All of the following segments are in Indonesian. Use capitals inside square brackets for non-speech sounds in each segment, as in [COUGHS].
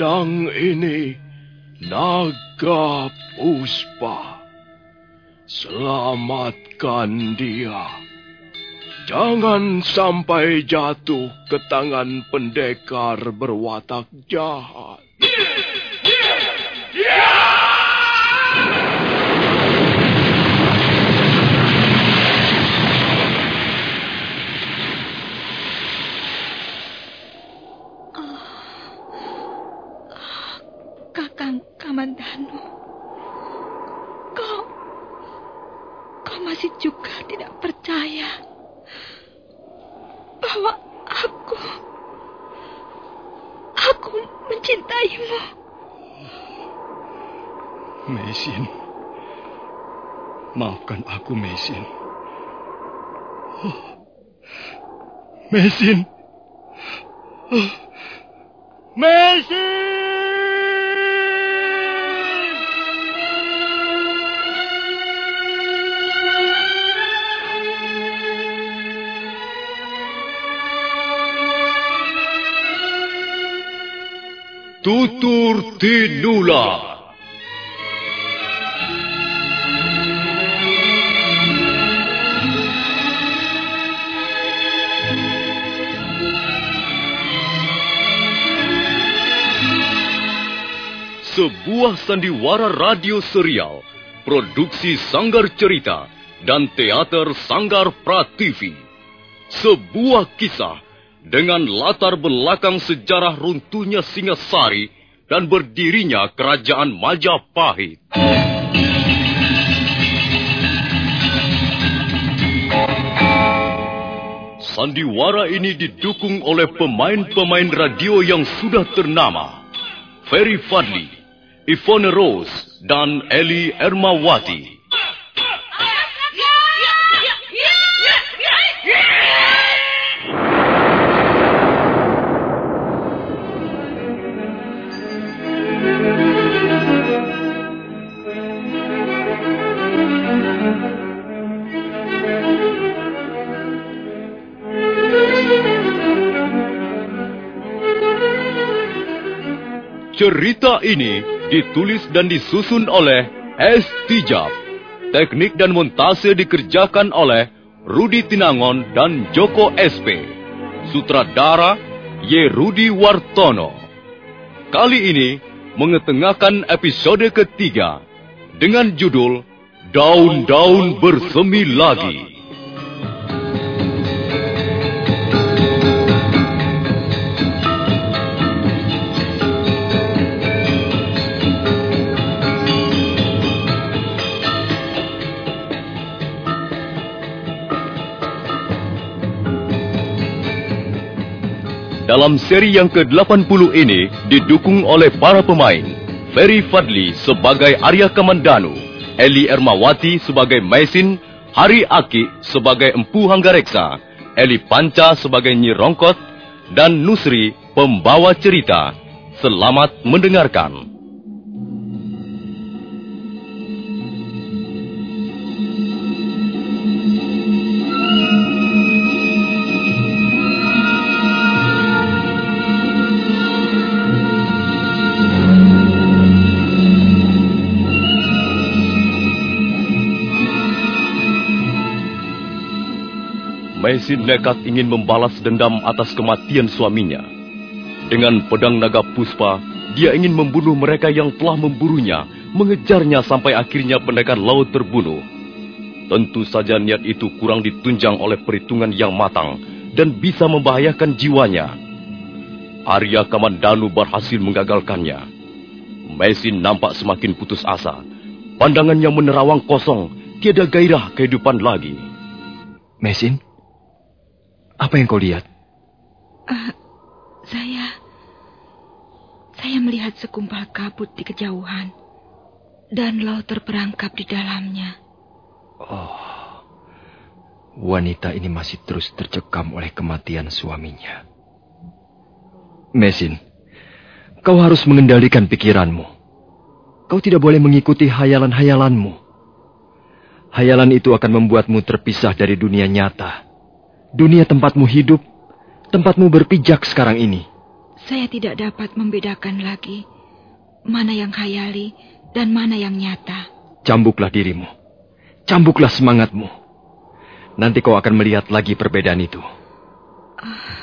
pedang ini Naga Puspa. Selamatkan dia. Jangan sampai jatuh ke tangan pendekar berwatak jahat. Kakang Kamandanu, kau, kau masih juga tidak percaya bahwa aku, aku mencintaimu. Mesin, maafkan aku Mesin. Oh, Mesin, oh, Mesin. Tutur Tinula. Sebuah sandiwara radio serial, produksi Sanggar Cerita dan teater Sanggar Prativi. Sebuah kisah dengan latar belakang sejarah runtuhnya Singasari dan berdirinya kerajaan Majapahit. Sandiwara ini didukung oleh pemain-pemain radio yang sudah ternama. Ferry Fadli, Ivone Rose, dan Eli Ermawati. Cerita ini ditulis dan disusun oleh S. Tijab. Teknik dan montase dikerjakan oleh Rudi Tinangon dan Joko SP. Sutradara Y. Rudi Wartono. Kali ini mengetengahkan episode ketiga dengan judul Daun-daun bersemi lagi. Dalam seri yang ke-80 ini didukung oleh para pemain. Ferry Fadli sebagai Arya Kamandanu, Eli Ermawati sebagai Maisin, Hari Aki sebagai Empu Hanggareksa, Eli Panca sebagai Nyi Rongkot, dan Nusri pembawa cerita. Selamat mendengarkan. Maisin nekat ingin membalas dendam atas kematian suaminya. Dengan pedang naga puspa, dia ingin membunuh mereka yang telah memburunya, mengejarnya sampai akhirnya pendekar laut terbunuh. Tentu saja niat itu kurang ditunjang oleh perhitungan yang matang dan bisa membahayakan jiwanya. Arya Kamandanu berhasil menggagalkannya. Maisin nampak semakin putus asa. Pandangannya menerawang kosong, tiada gairah kehidupan lagi. Mesin? Apa yang kau lihat? Uh, saya... Saya melihat sekumpal kabut di kejauhan. Dan laut terperangkap di dalamnya. Oh... Wanita ini masih terus tercekam oleh kematian suaminya. Mesin, kau harus mengendalikan pikiranmu. Kau tidak boleh mengikuti hayalan-hayalanmu. Hayalan itu akan membuatmu terpisah dari dunia nyata dunia tempatmu hidup, tempatmu berpijak sekarang ini. Saya tidak dapat membedakan lagi mana yang khayali dan mana yang nyata. Cambuklah dirimu. Cambuklah semangatmu. Nanti kau akan melihat lagi perbedaan itu. Uh,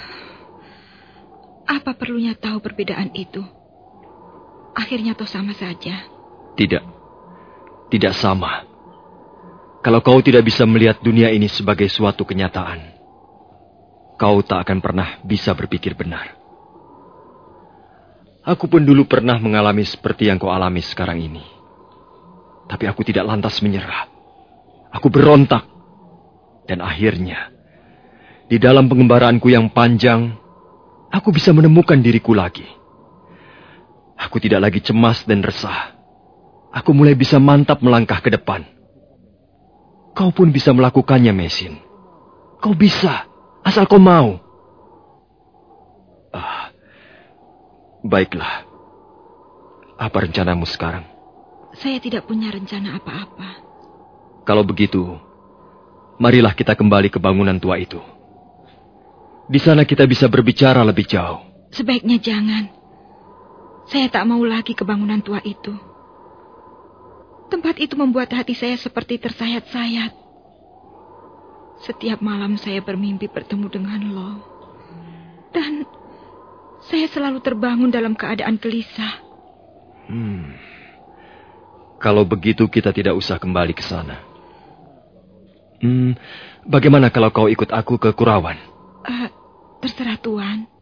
apa perlunya tahu perbedaan itu? Akhirnya toh sama saja. Tidak. Tidak sama. Kalau kau tidak bisa melihat dunia ini sebagai suatu kenyataan, kau tak akan pernah bisa berpikir benar. Aku pun dulu pernah mengalami seperti yang kau alami sekarang ini. Tapi aku tidak lantas menyerah. Aku berontak. Dan akhirnya, di dalam pengembaraanku yang panjang, aku bisa menemukan diriku lagi. Aku tidak lagi cemas dan resah. Aku mulai bisa mantap melangkah ke depan. Kau pun bisa melakukannya, Mesin. Kau bisa, asal kau mau. Ah, baiklah. Apa rencanamu sekarang? Saya tidak punya rencana apa-apa. Kalau begitu, marilah kita kembali ke bangunan tua itu. Di sana kita bisa berbicara lebih jauh. Sebaiknya jangan. Saya tak mau lagi ke bangunan tua itu. Tempat itu membuat hati saya seperti tersayat-sayat. Setiap malam saya bermimpi bertemu dengan lo. Dan saya selalu terbangun dalam keadaan gelisah. Hmm. Kalau begitu kita tidak usah kembali ke sana. Hmm, bagaimana kalau kau ikut aku ke Kurawan? Uh, terserah Tuan.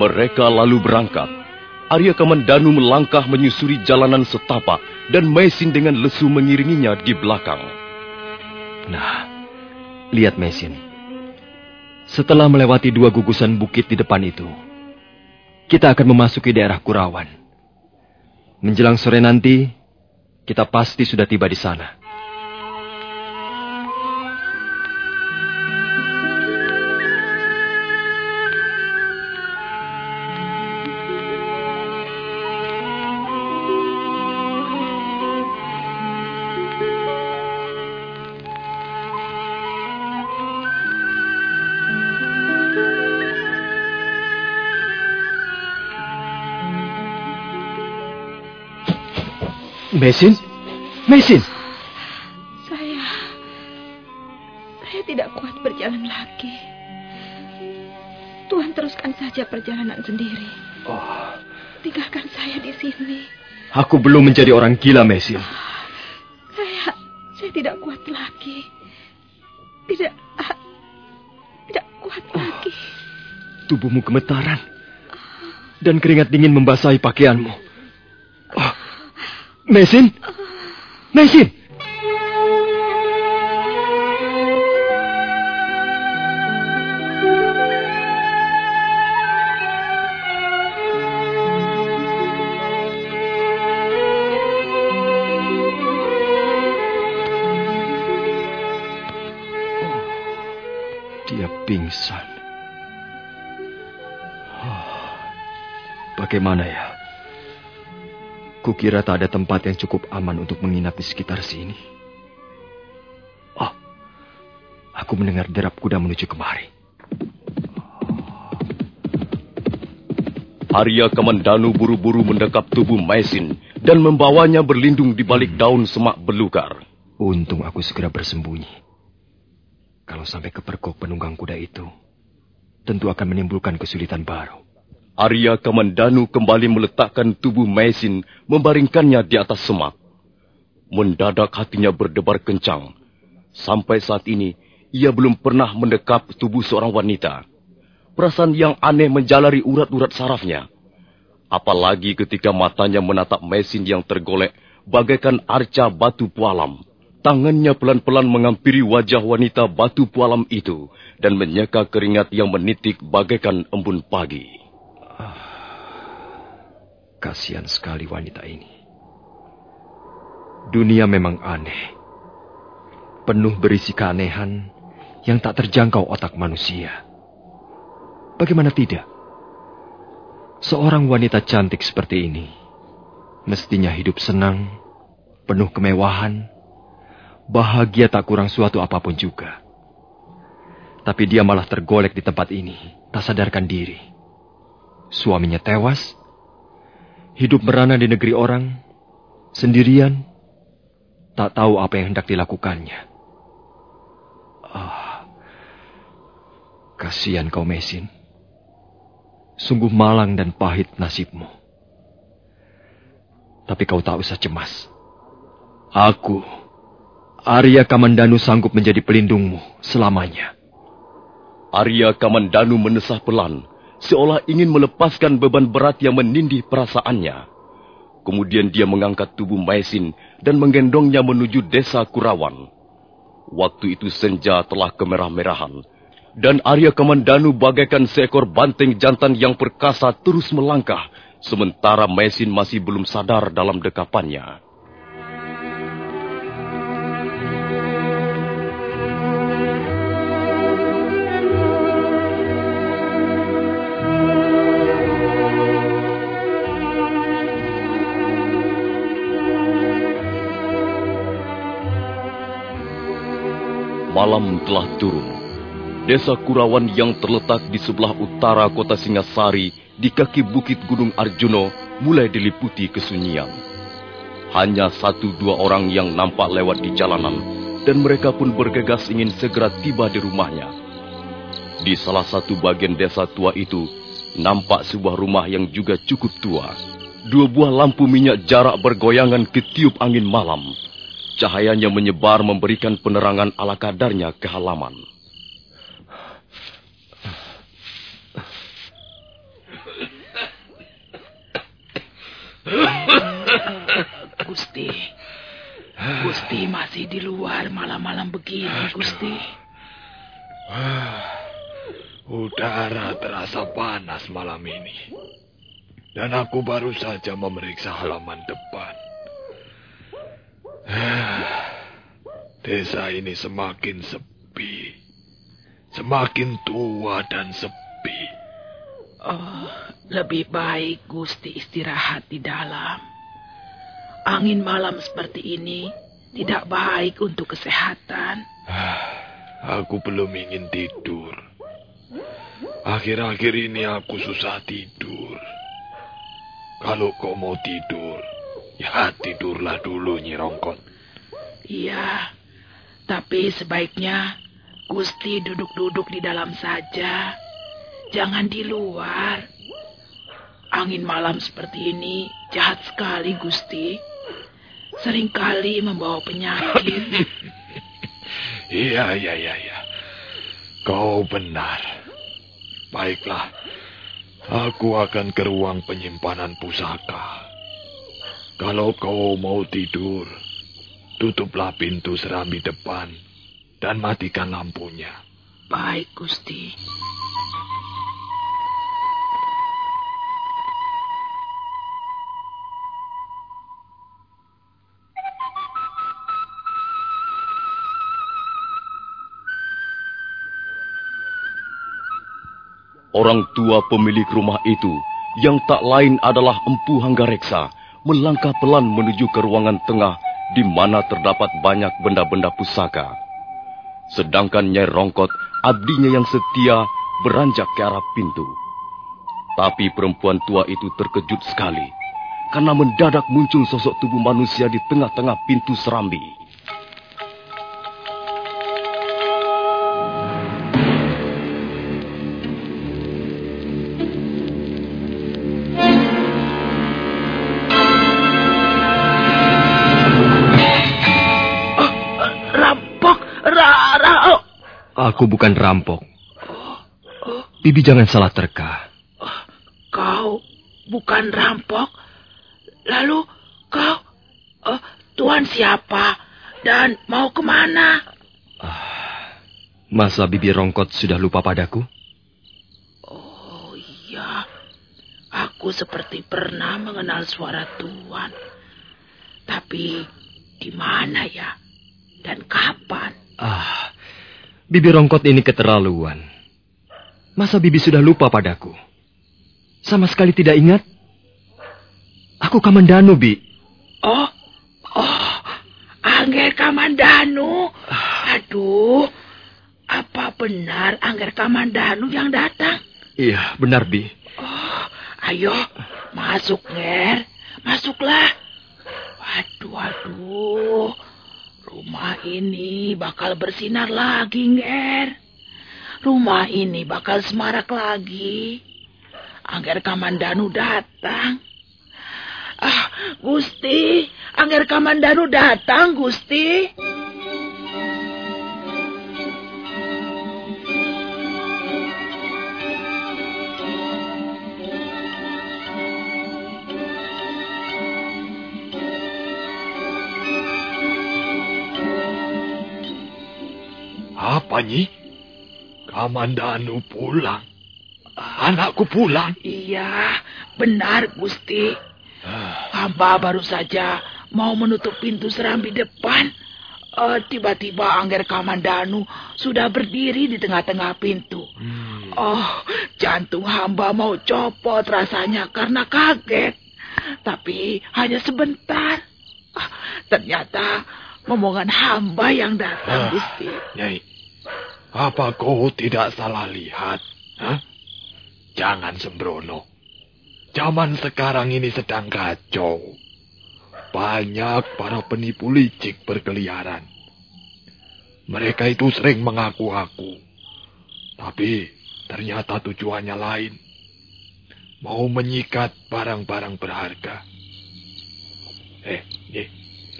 Mereka lalu berangkat. Arya Kamandanu melangkah menyusuri jalanan setapak dan Mesin dengan lesu mengiringinya di belakang. Nah, lihat Mesin. Setelah melewati dua gugusan bukit di depan itu, kita akan memasuki daerah Kurawan. Menjelang sore nanti, kita pasti sudah tiba di sana. Mesin? Mesin? Saya... Saya tidak kuat berjalan lagi. Tuhan teruskan saja perjalanan sendiri. Oh. Tinggalkan saya di sini. Aku belum menjadi orang gila, Mesin. Saya... Saya tidak kuat lagi. Tidak... Tidak kuat oh. lagi. Tubuhmu gemetaran. Dan keringat dingin membasahi pakaianmu. Mesin? Mesin! dia pingsan. Oh, bagaimana ya? Kukira tak ada tempat yang cukup aman untuk menginap di sekitar sini. Oh, aku mendengar derap kuda menuju kemari. Arya Kamandanu buru-buru mendekap tubuh Maisin dan membawanya berlindung di balik daun semak belukar. Untung aku segera bersembunyi. Kalau sampai kepergok penunggang kuda itu, tentu akan menimbulkan kesulitan baru. Arya Kamandanu kembali meletakkan tubuh Maisin, membaringkannya di atas semak. Mendadak hatinya berdebar kencang. Sampai saat ini, ia belum pernah mendekap tubuh seorang wanita. Perasaan yang aneh menjalari urat-urat sarafnya. Apalagi ketika matanya menatap Maisin yang tergolek bagaikan arca batu pualam. Tangannya pelan-pelan mengampiri wajah wanita batu pualam itu dan menyeka keringat yang menitik bagaikan embun pagi. Kasihan sekali wanita ini. Dunia memang aneh. Penuh berisi keanehan yang tak terjangkau otak manusia. Bagaimana tidak? Seorang wanita cantik seperti ini mestinya hidup senang, penuh kemewahan, bahagia tak kurang suatu apa pun juga. Tapi dia malah tergolek di tempat ini, tak sadarkan diri. Suaminya tewas, hidup merana di negeri orang, sendirian, tak tahu apa yang hendak dilakukannya. Ah, kasihan kau Mesin. Sungguh malang dan pahit nasibmu. Tapi kau tak usah cemas. Aku, Arya Kamandanu sanggup menjadi pelindungmu selamanya. Arya Kamandanu menesah pelan, seolah ingin melepaskan beban berat yang menindih perasaannya. Kemudian dia mengangkat tubuh Maisin dan menggendongnya menuju desa Kurawan. Waktu itu senja telah kemerah-merahan dan Arya Kamandanu bagaikan seekor banteng jantan yang perkasa terus melangkah, sementara Mesin masih belum sadar dalam dekapannya. Malam telah turun. Desa Kurawan yang terletak di sebelah utara kota Singasari di kaki bukit Gunung Arjuno mulai diliputi kesunyian. Hanya satu dua orang yang nampak lewat di jalanan dan mereka pun bergegas ingin segera tiba di rumahnya. Di salah satu bagian desa tua itu nampak sebuah rumah yang juga cukup tua. Dua buah lampu minyak jarak bergoyangan ketiup angin malam. Cahayanya menyebar memberikan penerangan ala kadarnya ke halaman. Gusti. Gusti masih di luar malam-malam begini, Gusti. Udara terasa panas malam ini. Dan aku baru saja memeriksa halaman depan. [SIGHS] Desa ini semakin sepi. Semakin tua dan sepi. Oh, lebih baik Gusti istirahat di dalam. Angin malam seperti ini tidak baik untuk kesehatan. [SIGHS] Aku belum ingin tidur. Akhir-akhir ini aku susah tidur. Kalau kau mau tidur, ya tidurlah dulu, Nyirongkot. Iya, tapi sebaiknya Gusti duduk-duduk di dalam saja. Jangan di luar. Angin malam seperti ini jahat sekali, Gusti sering kali membawa penyakit. [LAUGHS] Iya, iya, iya, iya. Kau benar. Baiklah, aku akan ke ruang penyimpanan pusaka. Kalau kau mau tidur, tutuplah pintu serambi depan dan matikan lampunya. Baik, Gusti. Orang tua pemilik rumah itu, yang tak lain adalah Empu Hanggareksa, melangkah pelan menuju ke ruangan tengah di mana terdapat banyak benda-benda pusaka. Sedangkan Nyai Rongkot, abdinya yang setia, beranjak ke arah pintu. Tapi perempuan tua itu terkejut sekali, karena mendadak muncul sosok tubuh manusia di tengah-tengah pintu serambi. Aku bukan rampok. Bibi jangan salah terka. Kau bukan rampok? Lalu kau uh, Tuan siapa dan mau ke mana? Uh, masa Bibi Rongkot sudah lupa padaku? Oh iya, aku seperti pernah mengenal suara Tuan. Tapi di mana ya? Dan kapan? Ah, Bibi Rongkot ini keterlaluan. Masa Bibi sudah lupa padaku? Sama sekali tidak ingat? Aku Kamandanu, Bi. Oh, oh, Angger Kamandanu. Aduh, apa benar Angger Kamandanu yang datang? Iya, benar, Bi. Oh, ayo, masuk, Nger. Masuklah. Waduh, waduh. Rumah ini bakal bersinar lagi, Nger. Rumah ini bakal semarak lagi. Angger Kamandanu datang. Ah, Gusti, Angger Kamandanu datang, Gusti. Apa, Nyi? Kamandanu pulang. Anakku pulang. Iya, benar, Gusti. Hamba baru saja mau menutup pintu serambi depan. Eh, Tiba-tiba Angger Kamandanu sudah berdiri di tengah-tengah pintu. Oh, jantung hamba mau copot rasanya karena kaget. Tapi hanya sebentar. Ah, ternyata momongan hamba yang datang, Ah. Gusti. Nyai, apa kau tidak salah lihat? Hah? Jangan sembrono. Zaman sekarang ini sedang kacau. Banyak para penipu licik berkeliaran. Mereka itu sering mengaku-aku. Tapi ternyata tujuannya lain. Mau menyikat barang-barang berharga. Eh, eh,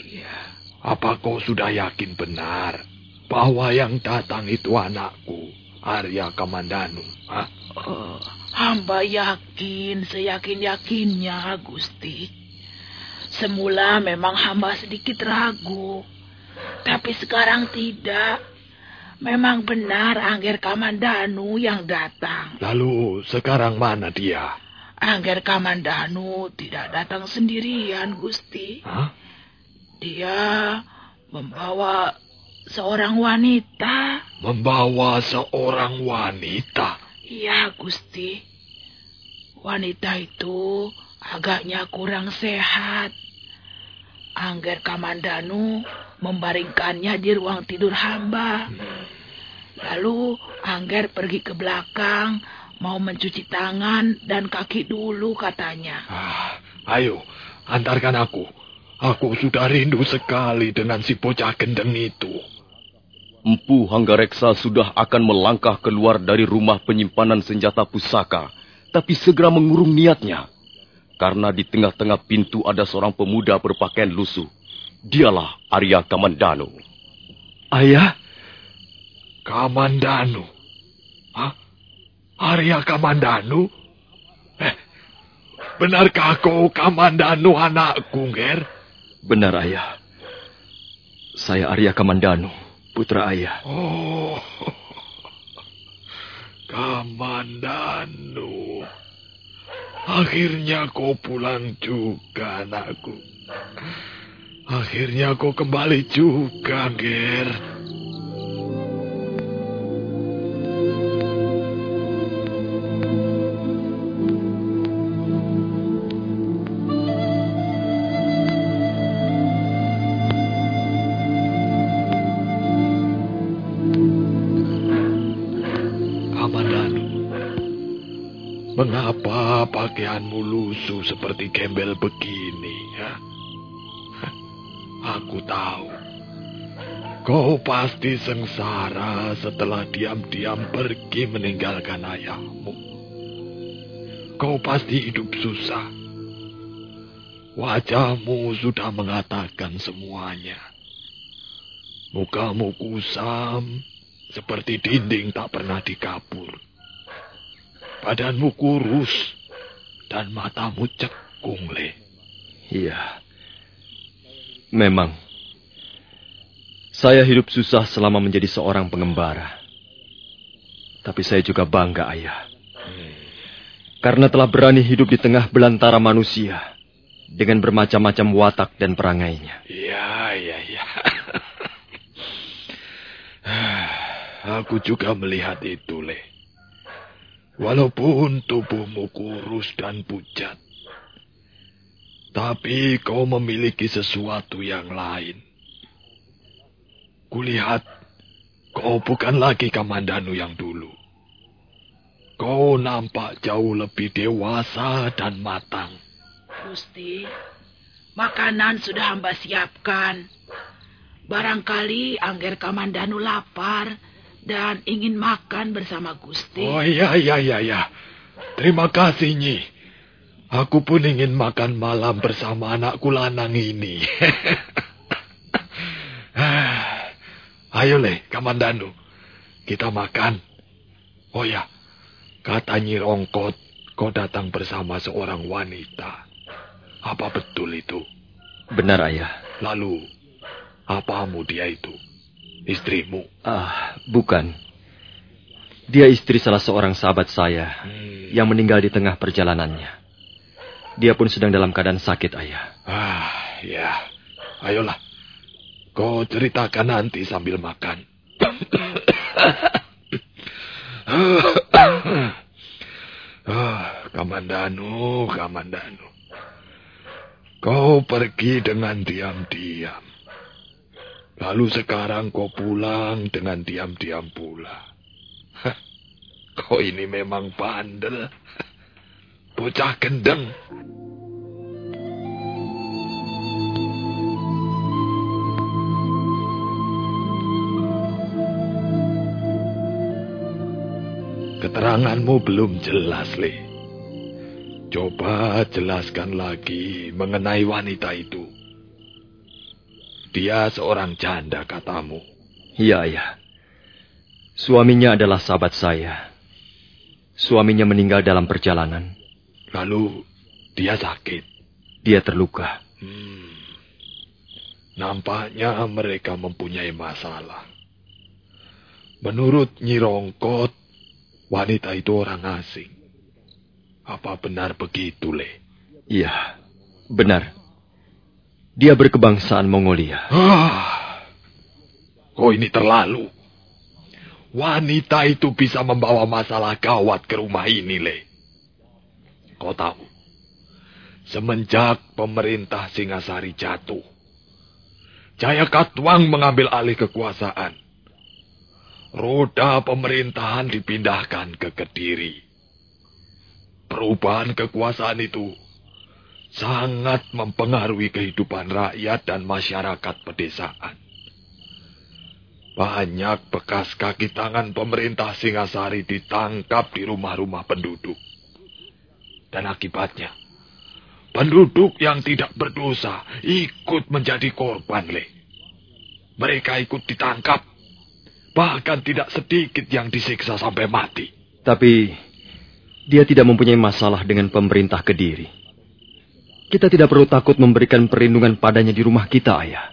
Iya. apa kau sudah yakin benar bahwa yang datang itu anakku, Arya Kamandanu? Hah? Oh, hamba yakin, seyakin-yakinnya, Gusti. Semula memang hamba sedikit ragu, tapi sekarang tidak. Memang benar Angger Kamandanu yang datang. Lalu sekarang mana dia? Angger Kamandanu tidak datang sendirian, Gusti. Hah? Dia membawa seorang wanita. Membawa seorang wanita. Iya, Gusti. Wanita itu agaknya kurang sehat. Angger Kamandanu membaringkannya di ruang tidur hamba. Lalu Angger pergi ke belakang mau mencuci tangan dan kaki dulu katanya. Ah, ayo, antarkan aku. Aku sudah rindu sekali dengan si bocah gendeng itu. Empu Hanggareksa sudah akan melangkah keluar dari rumah penyimpanan senjata pusaka, tapi segera mengurung niatnya. Karena di tengah-tengah pintu ada seorang pemuda berpakaian lusuh. Dialah Arya Kamandanu. Ayah, Kamandanu. Hah? Arya Kamandanu? Eh, benarkah kau Kamandanu anakku, Ger? benar ayah. Saya Arya Kamandanu, putra ayah. Oh, [LAUGHS] Kamandanu. Akhirnya kau pulang juga, anakku. Akhirnya kau kembali juga, Ger. Pakaianmu lusuh seperti gembel begini, ya? Aku tahu. Kau pasti sengsara setelah diam-diam pergi meninggalkan ayahmu. Kau pasti hidup susah. Wajahmu sudah mengatakan semuanya. Mukamu kusam, seperti dinding tak pernah dikapur. Badanmu kurus dan matamu cekung, Le. Iya. Memang. Saya hidup susah selama menjadi seorang pengembara. Tapi saya juga bangga, ayah. Karena telah berani hidup di tengah belantara manusia dengan bermacam-macam watak dan perangainya. Iya, iya, iya. [SIGHS] Aku juga melihat itu, Le. Walaupun tubuhmu kurus dan pucat, tapi kau memiliki sesuatu yang lain. Kulihat kau bukan lagi Kamandanu yang dulu. Kau nampak jauh lebih dewasa dan matang. Gusti, makanan sudah hamba siapkan. Barangkali Angger Kamandanu lapar dan ingin makan bersama Gusti. Oh iya, iya, iya, iya. Terima kasih, Nyi. Aku pun ingin makan malam bersama anakku lanang ini. [LAUGHS] Ayo, Le, Kamandanu. Kita makan. Oh ya, kata Nyi Rongkot, kau datang bersama seorang wanita. Apa betul itu? Benar, Ayah. Lalu, apamu dia itu? Istrimu? Ah, bukan. Dia istri salah seorang sahabat saya hmm. yang meninggal di tengah perjalanannya. Dia pun sedang dalam keadaan sakit, ayah. Ah, ya. Ayolah. Kau ceritakan nanti sambil makan. [COUGHS] ah, Kamandanu, Kamandanu. Kau pergi dengan diam-diam. Lalu sekarang kau pulang dengan diam-diam pula. kau ini memang bandel. Bocah gendeng. Keteranganmu belum jelas, Le. Coba jelaskan lagi mengenai wanita itu. Dia seorang janda, katamu. Iya, iya. Suaminya adalah sahabat saya. Suaminya meninggal dalam perjalanan. Lalu dia sakit. Dia terluka. Hmm. Nampaknya mereka mempunyai masalah. Menurut Nyirongkot, wanita itu orang asing. Apa benar begitu, Le? Iya, benar. Dia berkebangsaan Mongolia. Ah, oh ini terlalu. Wanita itu bisa membawa masalah gawat ke rumah ini, Le. Kau tahu, semenjak pemerintah Singasari jatuh, Jaya Katwang mengambil alih kekuasaan. Roda pemerintahan dipindahkan ke Kediri. Perubahan kekuasaan itu sangat mempengaruhi kehidupan rakyat dan masyarakat pedesaan. Banyak bekas kaki tangan pemerintah Singasari ditangkap di rumah-rumah penduduk. Dan akibatnya, penduduk yang tidak berdosa ikut menjadi korban, Le. Mereka ikut ditangkap. Bahkan tidak sedikit yang disiksa sampai mati. Tapi, dia tidak mempunyai masalah dengan pemerintah Kediri. Kita tidak perlu takut memberikan perlindungan padanya di rumah kita, ayah.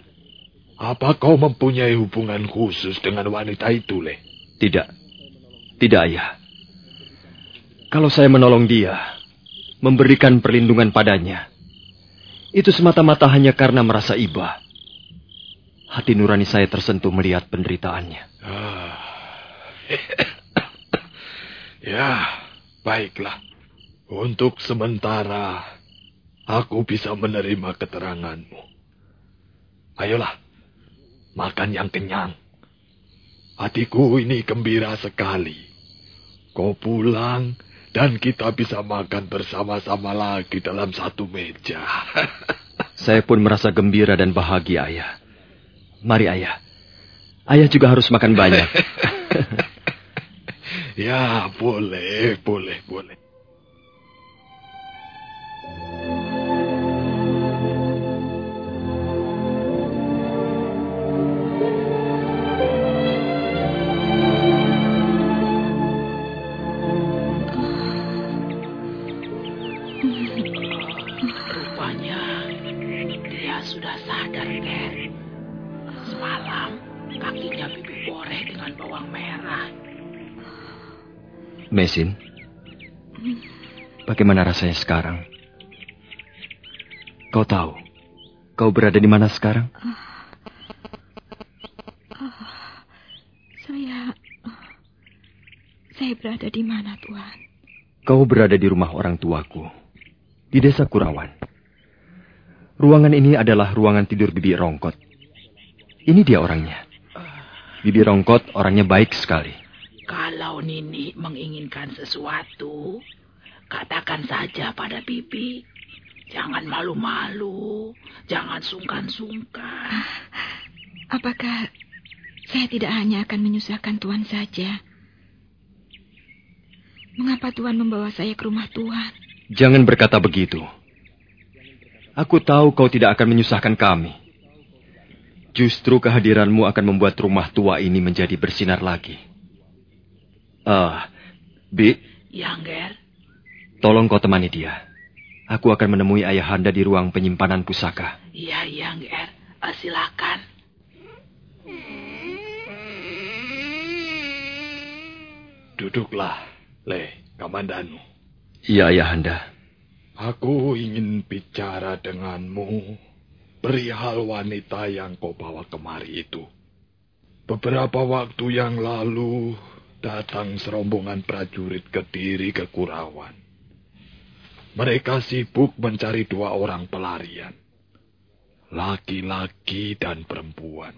Apa kau mempunyai hubungan khusus dengan wanita itu, Le? Tidak. Tidak, ayah. Kalau saya menolong dia, memberikan perlindungan padanya, itu semata-mata hanya karena merasa iba. Hati nurani saya tersentuh melihat penderitaannya. Ah. [COUGHS] ya, baiklah. Untuk sementara, Aku bisa menerima keteranganmu. Ayolah, makan yang kenyang. Hatiku ini gembira sekali. Kau pulang dan kita bisa makan bersama-sama lagi dalam satu meja. [LAUGHS] Saya pun merasa gembira dan bahagia, Ayah. Mari, Ayah. Ayah juga harus makan banyak. [LAUGHS] ya, boleh, boleh, boleh. Mesin, bagaimana rasanya sekarang? Kau tahu, kau berada di mana sekarang? saya, saya berada di mana, Tuhan? Kau berada di rumah orang tuaku, di desa Kurawan. Ruangan ini adalah ruangan tidur Bibi Rongkot. Ini dia orangnya. Bibi Rongkot orangnya baik sekali. Kalau Nini menginginkan sesuatu, katakan saja pada Bibi. Jangan malu-malu, jangan sungkan-sungkan. Apakah saya tidak hanya akan menyusahkan Tuhan saja? Mengapa Tuhan membawa saya ke rumah Tuhan? Jangan berkata begitu. Aku tahu kau tidak akan menyusahkan kami. Justru kehadiranmu akan membuat rumah tua ini menjadi bersinar lagi. Ah, uh, Bi. Ya, Ger. Tolong kau temani dia. Aku akan menemui ayahanda di ruang penyimpanan pusaka. Iya, iya, Ger. Uh, silakan. Duduklah, Le, Kamandanu. Iya, Ayahanda. Aku ingin bicara denganmu perihal wanita yang kau bawa kemari itu. Beberapa waktu yang lalu datang serombongan prajurit Kediri ke Kurawan. Mereka sibuk mencari dua orang pelarian. Laki-laki dan perempuan.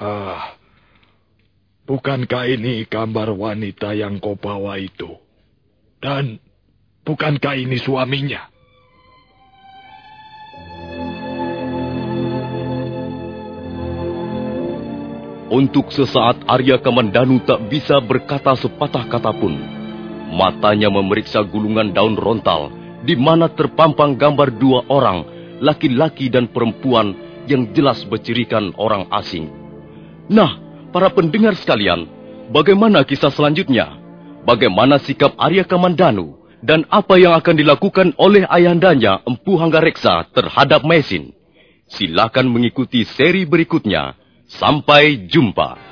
Ah, Bukankah ini gambar wanita yang kau bawa itu? Dan bukankah ini suaminya? Untuk sesaat Arya Kamandanu tak bisa berkata sepatah kata pun. Matanya memeriksa gulungan daun rontal di mana terpampang gambar dua orang, laki-laki dan perempuan yang jelas bercirikan orang asing. Nah, Para pendengar sekalian, bagaimana kisah selanjutnya? Bagaimana sikap Arya Kamandanu? Dan apa yang akan dilakukan oleh ayandanya Empu Hanggareksa terhadap Mesin? Silakan mengikuti seri berikutnya. Sampai jumpa.